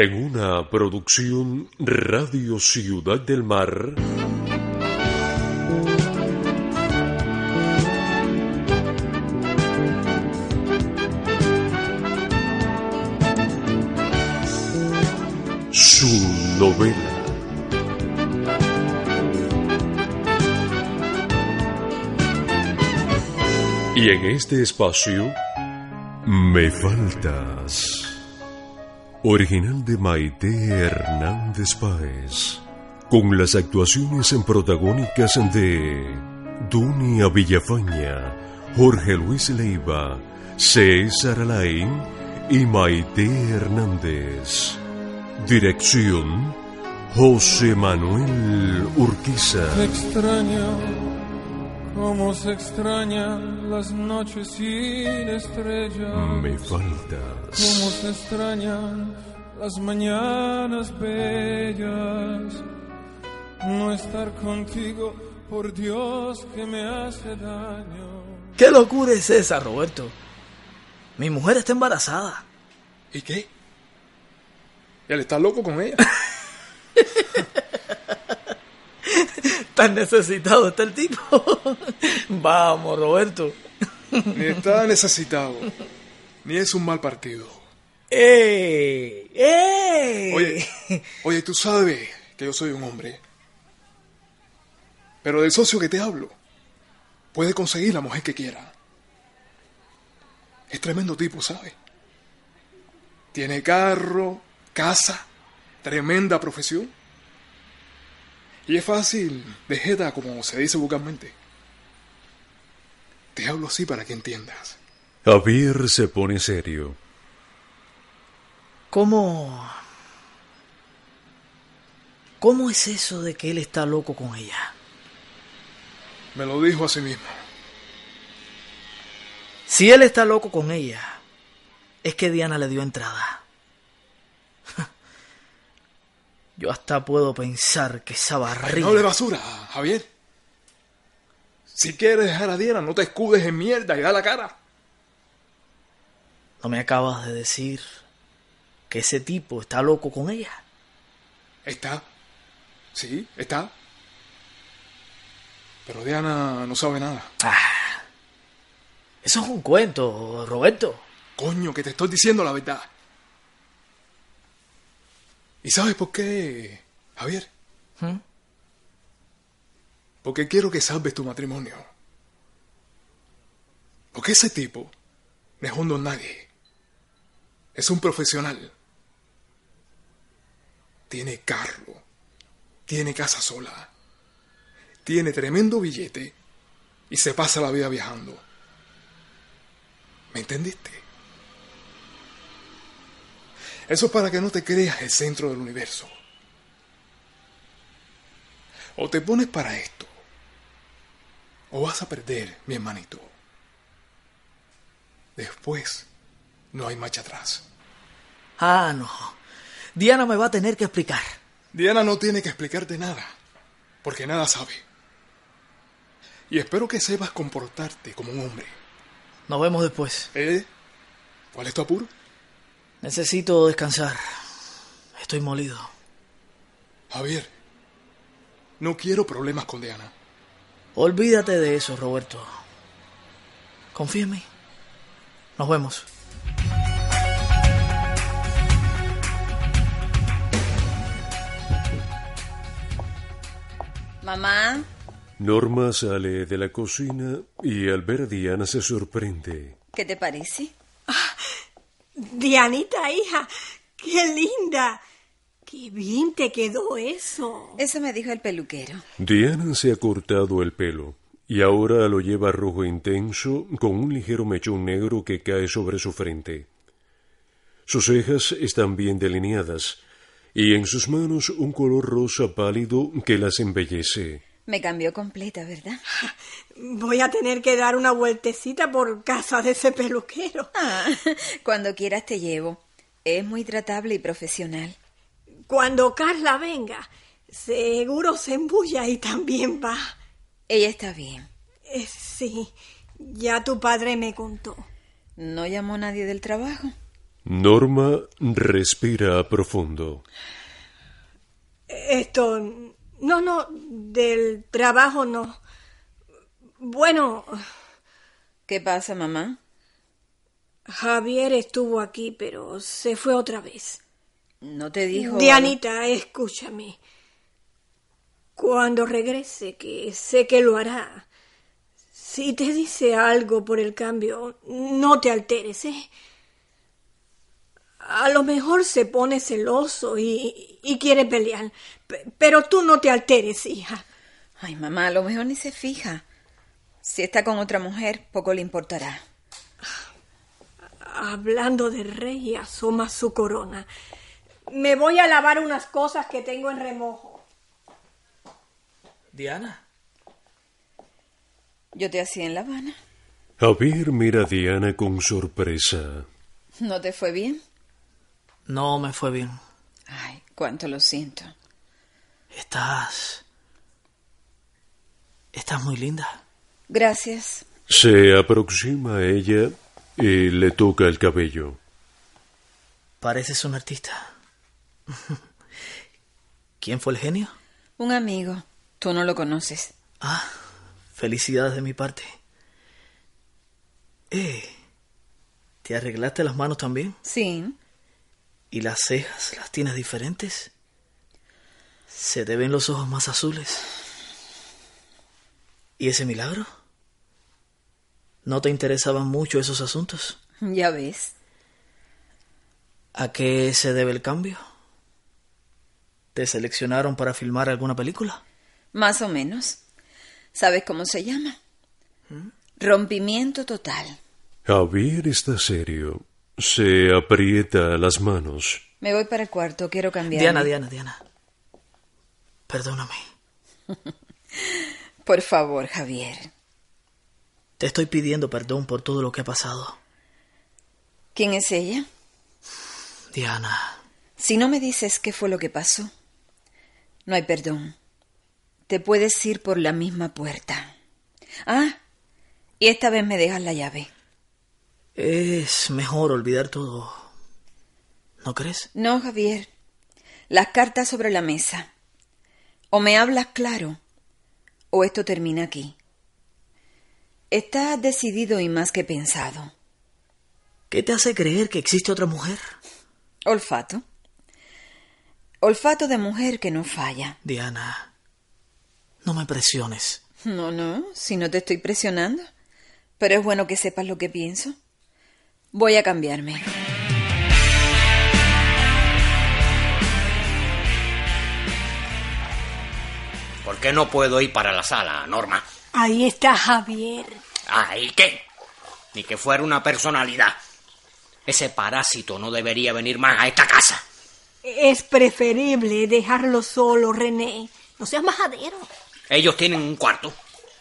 En una producción Radio Ciudad del Mar. Su novela. Y en este espacio, Me Faltas. Original de Maite Hernández Páez. Con las actuaciones en protagónicas de Dunia Villafaña, Jorge Luis Leiva, César Alain y Maite Hernández. Dirección José Manuel Urquiza. Extraño como se extrañan las noches sin estrellas. Me faltas. Como se extrañan las mañanas bellas. No estar contigo, por Dios, que me hace daño. ¿Qué locura es esa, Roberto? Mi mujer está embarazada. ¿Y qué? Él está loco con ella. Tan necesitado está el tipo. Vamos, Roberto. Ni está necesitado, ni es un mal partido. ¡Ey! ¡Ey! Oye, oye, tú sabes que yo soy un hombre. Pero del socio que te hablo, puede conseguir la mujer que quiera. Es tremendo tipo, ¿sabes? Tiene carro, casa, tremenda profesión. Y es fácil de jeta, como se dice vulgarmente. Te hablo así para que entiendas. Javier se pone serio. ¿Cómo... ¿Cómo es eso de que él está loco con ella? Me lo dijo a sí mismo. Si él está loco con ella, es que Diana le dio entrada. Yo hasta puedo pensar que esa barriga... No le basura, Javier. Si quieres dejar a Diana, no te escudes en mierda y da la cara. ¿No me acabas de decir que ese tipo está loco con ella? Está. Sí, está. Pero Diana no sabe nada. Ah, eso es un cuento, Roberto. Coño, que te estoy diciendo la verdad. ¿Y sabes por qué, Javier? ¿Mm? Porque quiero que salves tu matrimonio. Porque ese tipo no es un don nadie. Es un profesional. Tiene carro. Tiene casa sola. Tiene tremendo billete. Y se pasa la vida viajando. ¿Me entendiste? Eso es para que no te creas el centro del universo. O te pones para esto, o vas a perder, mi hermanito. Después, no hay marcha atrás. Ah, no. Diana me va a tener que explicar. Diana no tiene que explicarte nada, porque nada sabe. Y espero que sepas comportarte como un hombre. Nos vemos después. ¿Eh? ¿Cuál es tu apuro? Necesito descansar. Estoy molido. Javier, no quiero problemas con Diana. Olvídate de eso, Roberto. Confía en mí. Nos vemos. Mamá, Norma sale de la cocina y al ver a Diana se sorprende. ¿qué te parece? Dianita, hija, qué linda. Qué bien te quedó eso. Eso me dijo el peluquero. Diana se ha cortado el pelo y ahora lo lleva rojo intenso con un ligero mechón negro que cae sobre su frente. Sus cejas están bien delineadas y en sus manos un color rosa pálido que las embellece. Me cambió completa, ¿verdad? Voy a tener que dar una vueltecita por casa de ese peluquero. Ah, cuando quieras te llevo. Es muy tratable y profesional. Cuando Carla venga, seguro se embulla y también va. Ella está bien. Eh, sí, ya tu padre me contó. ¿No llamó nadie del trabajo? Norma respira profundo. Esto... No, no, del trabajo no. Bueno, ¿Qué pasa, mamá? Javier estuvo aquí, pero se fue otra vez. ¿No te dijo... Dianita, escúchame. Cuando regrese, que sé que lo hará, si te dice algo por el cambio, no te alteres, ¿eh? A lo mejor se pone celoso y, y quiere pelear, pe- pero tú no te alteres, hija. Ay, mamá, a lo mejor ni se fija. Si está con otra mujer, poco le importará. Hablando del rey, asoma su corona. Me voy a lavar unas cosas que tengo en remojo. Diana, Yo te hacía en La Habana. Javier mira a Diana con sorpresa. ¿No te fue bien? No me fue bien. Ay, cuánto lo siento. Estás... Estás muy linda. Gracias. Se aproxima a ella y le toca el cabello. Pareces un artista. ¿Quién fue el genio? Un amigo. Tú no lo conoces. Ah, felicidades de mi parte. Eh, ¿te arreglaste las manos también? Sí. ¿Y las cejas las tienes diferentes? Se te ven los ojos más azules. ¿Y ese milagro? ¿No te interesaban mucho esos asuntos? Ya ves. ¿A qué se debe el cambio? ¿Te seleccionaron para filmar alguna película? Más o menos. ¿Sabes cómo se llama? Rompimiento total. Javier está serio. Se aprieta las manos. Me voy para el cuarto, quiero cambiar. Diana, Diana, Diana. Perdóname. Por favor, Javier. Te estoy pidiendo perdón por todo lo que ha pasado. ¿Quién es ella? Diana, Si no me dices qué fue lo que pasó, no hay perdón. Te puedes ir por la misma puerta. Ah, y esta vez me dejas la llave. Es mejor olvidar todo. ¿No crees? No, Javier. Las cartas sobre la mesa. O me hablas claro, o esto termina aquí. Estás decidido y más que pensado. ¿Qué te hace creer que existe otra mujer? Olfato. Olfato de mujer que no falla. Diana, no me presiones. No, no, si no te estoy presionando. Pero es bueno que sepas lo que pienso. Voy a cambiarme. ¿Por qué no puedo ir para la sala, Norma? Ahí está Javier. Ah, ¿y qué? Ni que fuera una personalidad. Ese parásito no debería venir más a esta casa. Es preferible dejarlo solo, René. No seas majadero. Ellos tienen un cuarto.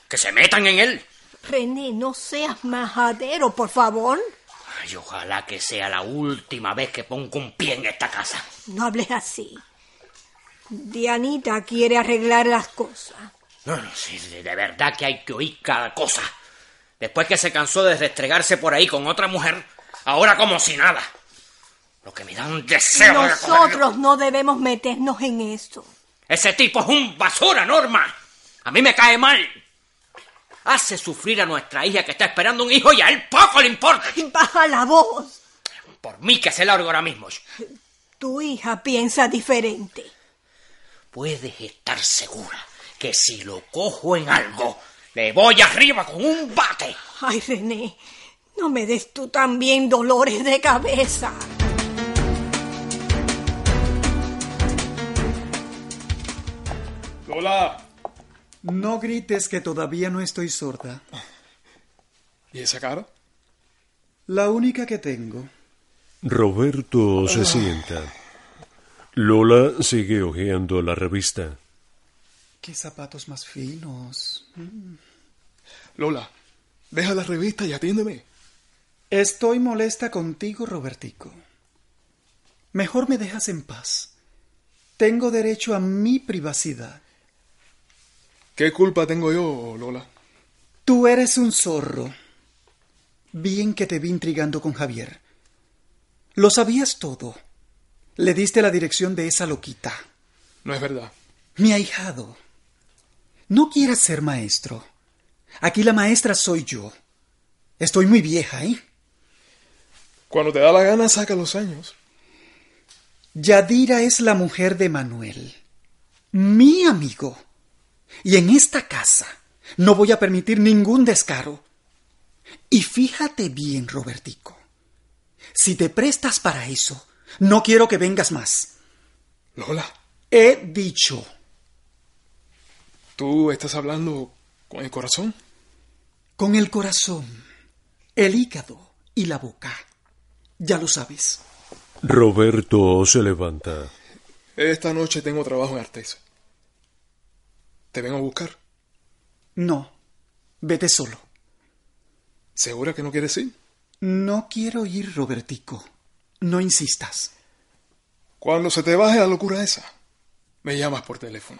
Que se metan en él. René, no seas majadero, por favor. Ay, ojalá que sea la última vez que pongo un pie en esta casa. No hables así. Dianita quiere arreglar las cosas. No, no, sí, de de verdad que hay que oír cada cosa. Después que se cansó de restregarse por ahí con otra mujer, ahora como si nada. Lo que me da un deseo de. Nosotros no debemos meternos en esto. Ese tipo es un basura, Norma. A mí me cae mal. Hace sufrir a nuestra hija que está esperando un hijo y a él poco le importa. Baja la voz. Por mí que se largo ahora mismo. Tu hija piensa diferente. Puedes estar segura que si lo cojo en algo, le voy arriba con un bate. Ay, René, no me des tú también dolores de cabeza. Lola, No grites que todavía no estoy sorda. ¿y esa cara? La única que tengo. Roberto se sienta. Lola sigue hojeando la revista. Qué zapatos más finos. Lola, deja la revista y atiéndeme. Estoy molesta contigo, Robertico. Mejor me dejas en paz. Tengo derecho a mi privacidad. ¿Qué culpa tengo yo, Lola? Tú eres un zorro. Bien que te vi intrigando con Javier. Lo sabías todo. Le diste la dirección de esa loquita. No es verdad. Mi ahijado. No quieras ser maestro. Aquí la maestra soy yo. Estoy muy vieja, ¿eh? Cuando te da la gana, saca los años. Yadira es la mujer de Manuel. Mi amigo. Y en esta casa no voy a permitir ningún descaro. Y fíjate bien, Robertico. Si te prestas para eso, no quiero que vengas más. Lola. He dicho. ¿Tú estás hablando con el corazón? Con el corazón, el hígado y la boca. Ya lo sabes. Roberto se levanta. Esta noche tengo trabajo en Artesa. ¿Te vengo a buscar? No. Vete solo. ¿Segura que no quieres ir? No quiero ir, Robertico. No insistas. Cuando se te baje la locura esa, me llamas por teléfono.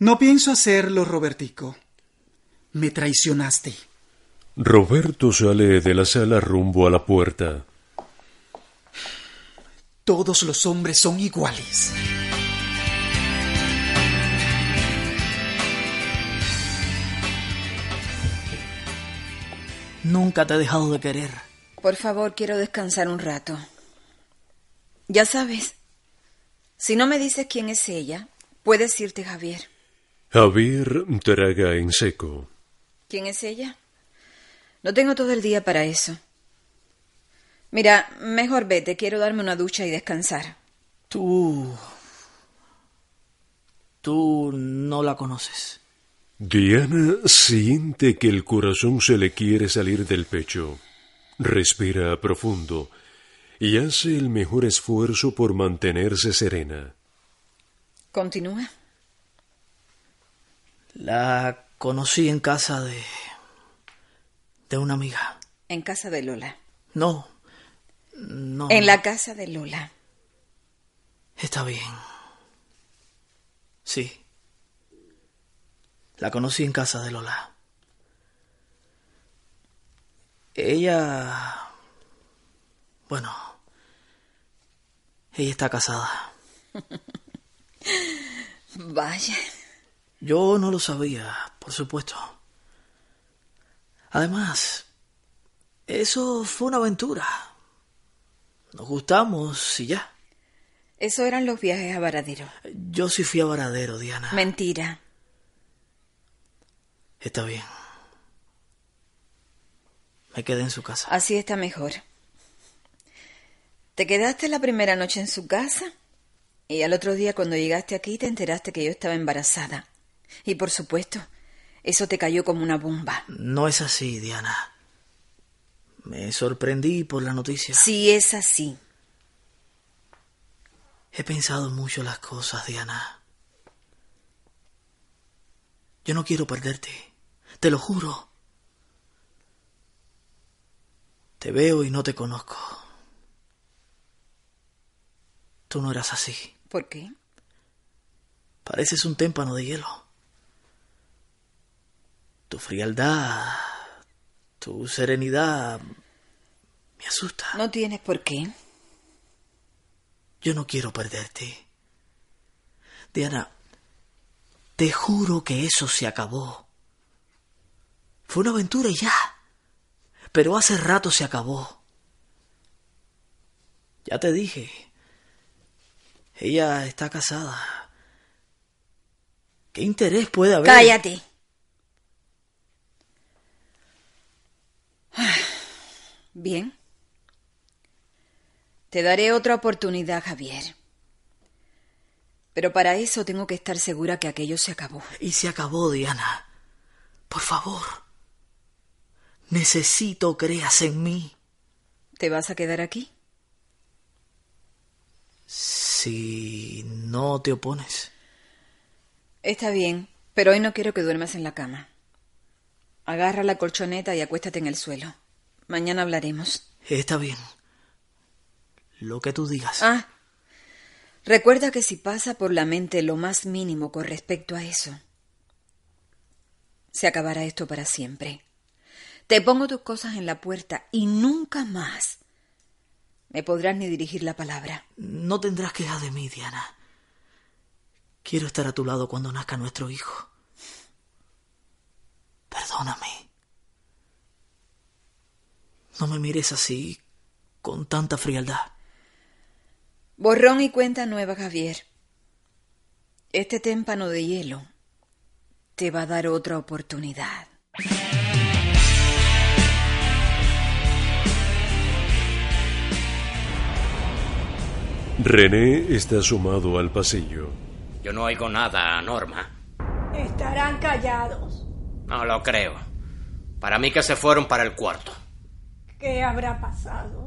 No pienso hacerlo, Robertico. Me traicionaste. Roberto sale de la sala rumbo a la puerta. Todos los hombres son iguales. Nunca te he dejado de querer. Por favor, quiero descansar un rato. Ya sabes, si no me dices quién es ella, puedes irte, Javier. Javier traga en seco. ¿Quién es ella? No tengo todo el día para eso. Mira, mejor vete, quiero darme una ducha y descansar. Tú... Tú no la conoces. Diana siente que el corazón se le quiere salir del pecho. Respira profundo y hace el mejor esfuerzo por mantenerse serena. Continúa. La conocí en casa de... de una amiga. En casa de Lola. No. No. En la casa de Lola. Está bien. Sí. La conocí en casa de Lola. Ella... Bueno. Ella está casada. Vaya. Yo no lo sabía, por supuesto. Además, eso fue una aventura. Nos gustamos y ya. Eso eran los viajes a Varadero. Yo sí fui a Varadero, Diana. Mentira. Está bien. Me quedé en su casa. Así está mejor. Te quedaste la primera noche en su casa y al otro día cuando llegaste aquí te enteraste que yo estaba embarazada. Y por supuesto, eso te cayó como una bomba. No es así, Diana. Me sorprendí por la noticia. Sí es así. He pensado mucho las cosas, Diana. Yo no quiero perderte. Te lo juro. Te veo y no te conozco. Tú no eras así. ¿Por qué? Pareces un témpano de hielo. Tu frialdad, tu serenidad me asusta. No tienes por qué. Yo no quiero perderte. Diana, te juro que eso se acabó. Fue una aventura y ya. Pero hace rato se acabó. Ya te dije. Ella está casada. ¿Qué interés puede haber? Cállate. Bien. Te daré otra oportunidad, Javier. Pero para eso tengo que estar segura que aquello se acabó. Y se acabó, Diana. Por favor. Necesito creas en mí. ¿Te vas a quedar aquí? Si no te opones. Está bien, pero hoy no quiero que duermas en la cama. Agarra la colchoneta y acuéstate en el suelo. Mañana hablaremos. Está bien. Lo que tú digas. Ah, recuerda que si pasa por la mente lo más mínimo con respecto a eso, se acabará esto para siempre. Te pongo tus cosas en la puerta y nunca más me podrás ni dirigir la palabra. No tendrás quejas de mí, Diana. Quiero estar a tu lado cuando nazca nuestro hijo. Perdóname. No me mires así, con tanta frialdad. Borrón y cuenta nueva, Javier. Este témpano de hielo te va a dar otra oportunidad. René está sumado al pasillo. Yo no oigo nada, Norma. Estarán callados. No lo creo. Para mí que se fueron para el cuarto. ¿Qué habrá pasado?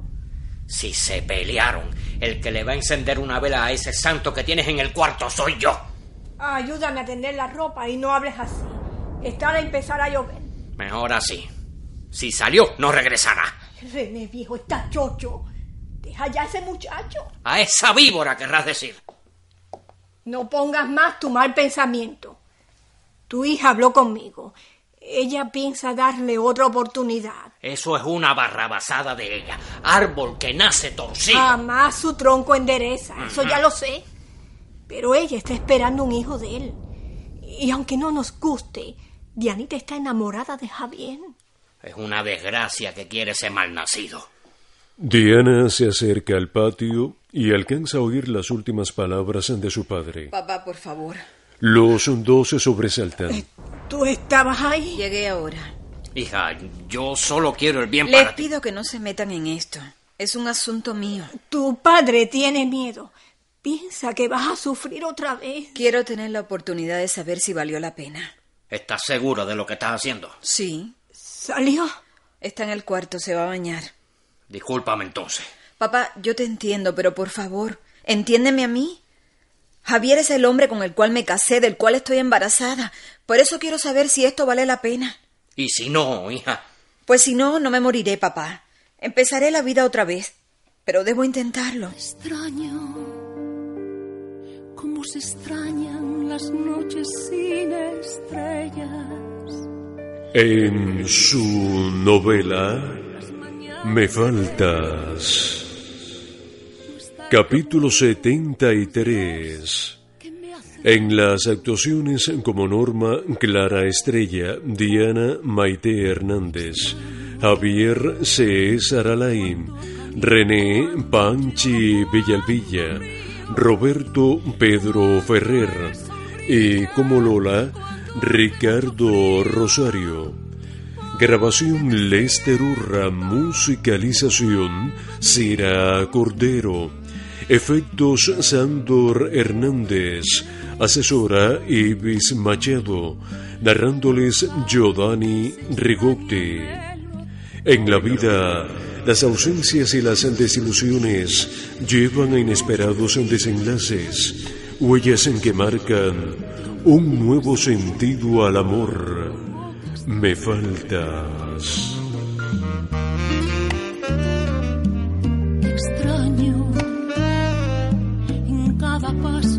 Si se pelearon, el que le va a encender una vela a ese santo que tienes en el cuarto soy yo. Ayúdame a tender la ropa y no hables así. Está a empezar a llover. Mejor así. Si salió, no regresará. René, viejo, está chocho. Deja ya a ese muchacho. A esa víbora querrás decir. No pongas más tu mal pensamiento. Tu hija habló conmigo. Ella piensa darle otra oportunidad. Eso es una barrabasada de ella. Árbol que nace torcido. Jamás su tronco endereza. Eso ya lo sé. Pero ella está esperando un hijo de él. Y aunque no nos guste, Dianita está enamorada de Javier. Es una desgracia que quiere ese malnacido. Diana se acerca al patio y alcanza a oír las últimas palabras de su padre. Papá, por favor. Los dos se sobresaltan. ¿Tú estabas ahí? Llegué ahora. Hija, yo solo quiero el bien Les para ti. pido que no se metan en esto. Es un asunto mío. Tu padre tiene miedo. Piensa que vas a sufrir otra vez. Quiero tener la oportunidad de saber si valió la pena. ¿Estás seguro de lo que estás haciendo? Sí. ¿Salió? Está en el cuarto, se va a bañar. Discúlpame entonces. Papá, yo te entiendo, pero por favor, entiéndeme a mí. Javier es el hombre con el cual me casé, del cual estoy embarazada. Por eso quiero saber si esto vale la pena. Y si no, hija, Pues si no, no me moriré, papá. Empezaré la vida otra vez. Pero debo intentarlo. Extraño cómo se extrañan las noches sin estrellas. En su novela Me faltas. Capítulo 73. En las actuaciones como Norma, Clara Estrella, Diana Maite Hernández, Javier César Alain, René Panchi Villalvilla, Roberto Pedro Ferrer y como Lola, Ricardo Rosario. Grabación Lester Urra, musicalización Cira Cordero. Efectos Sandor Hernández, asesora Ibis Machado, narrándoles Giovanni Rigotti. En la vida, las ausencias y las desilusiones llevan a inesperados desenlaces, huellas en que marcan un nuevo sentido al amor. Me faltas. Extraño en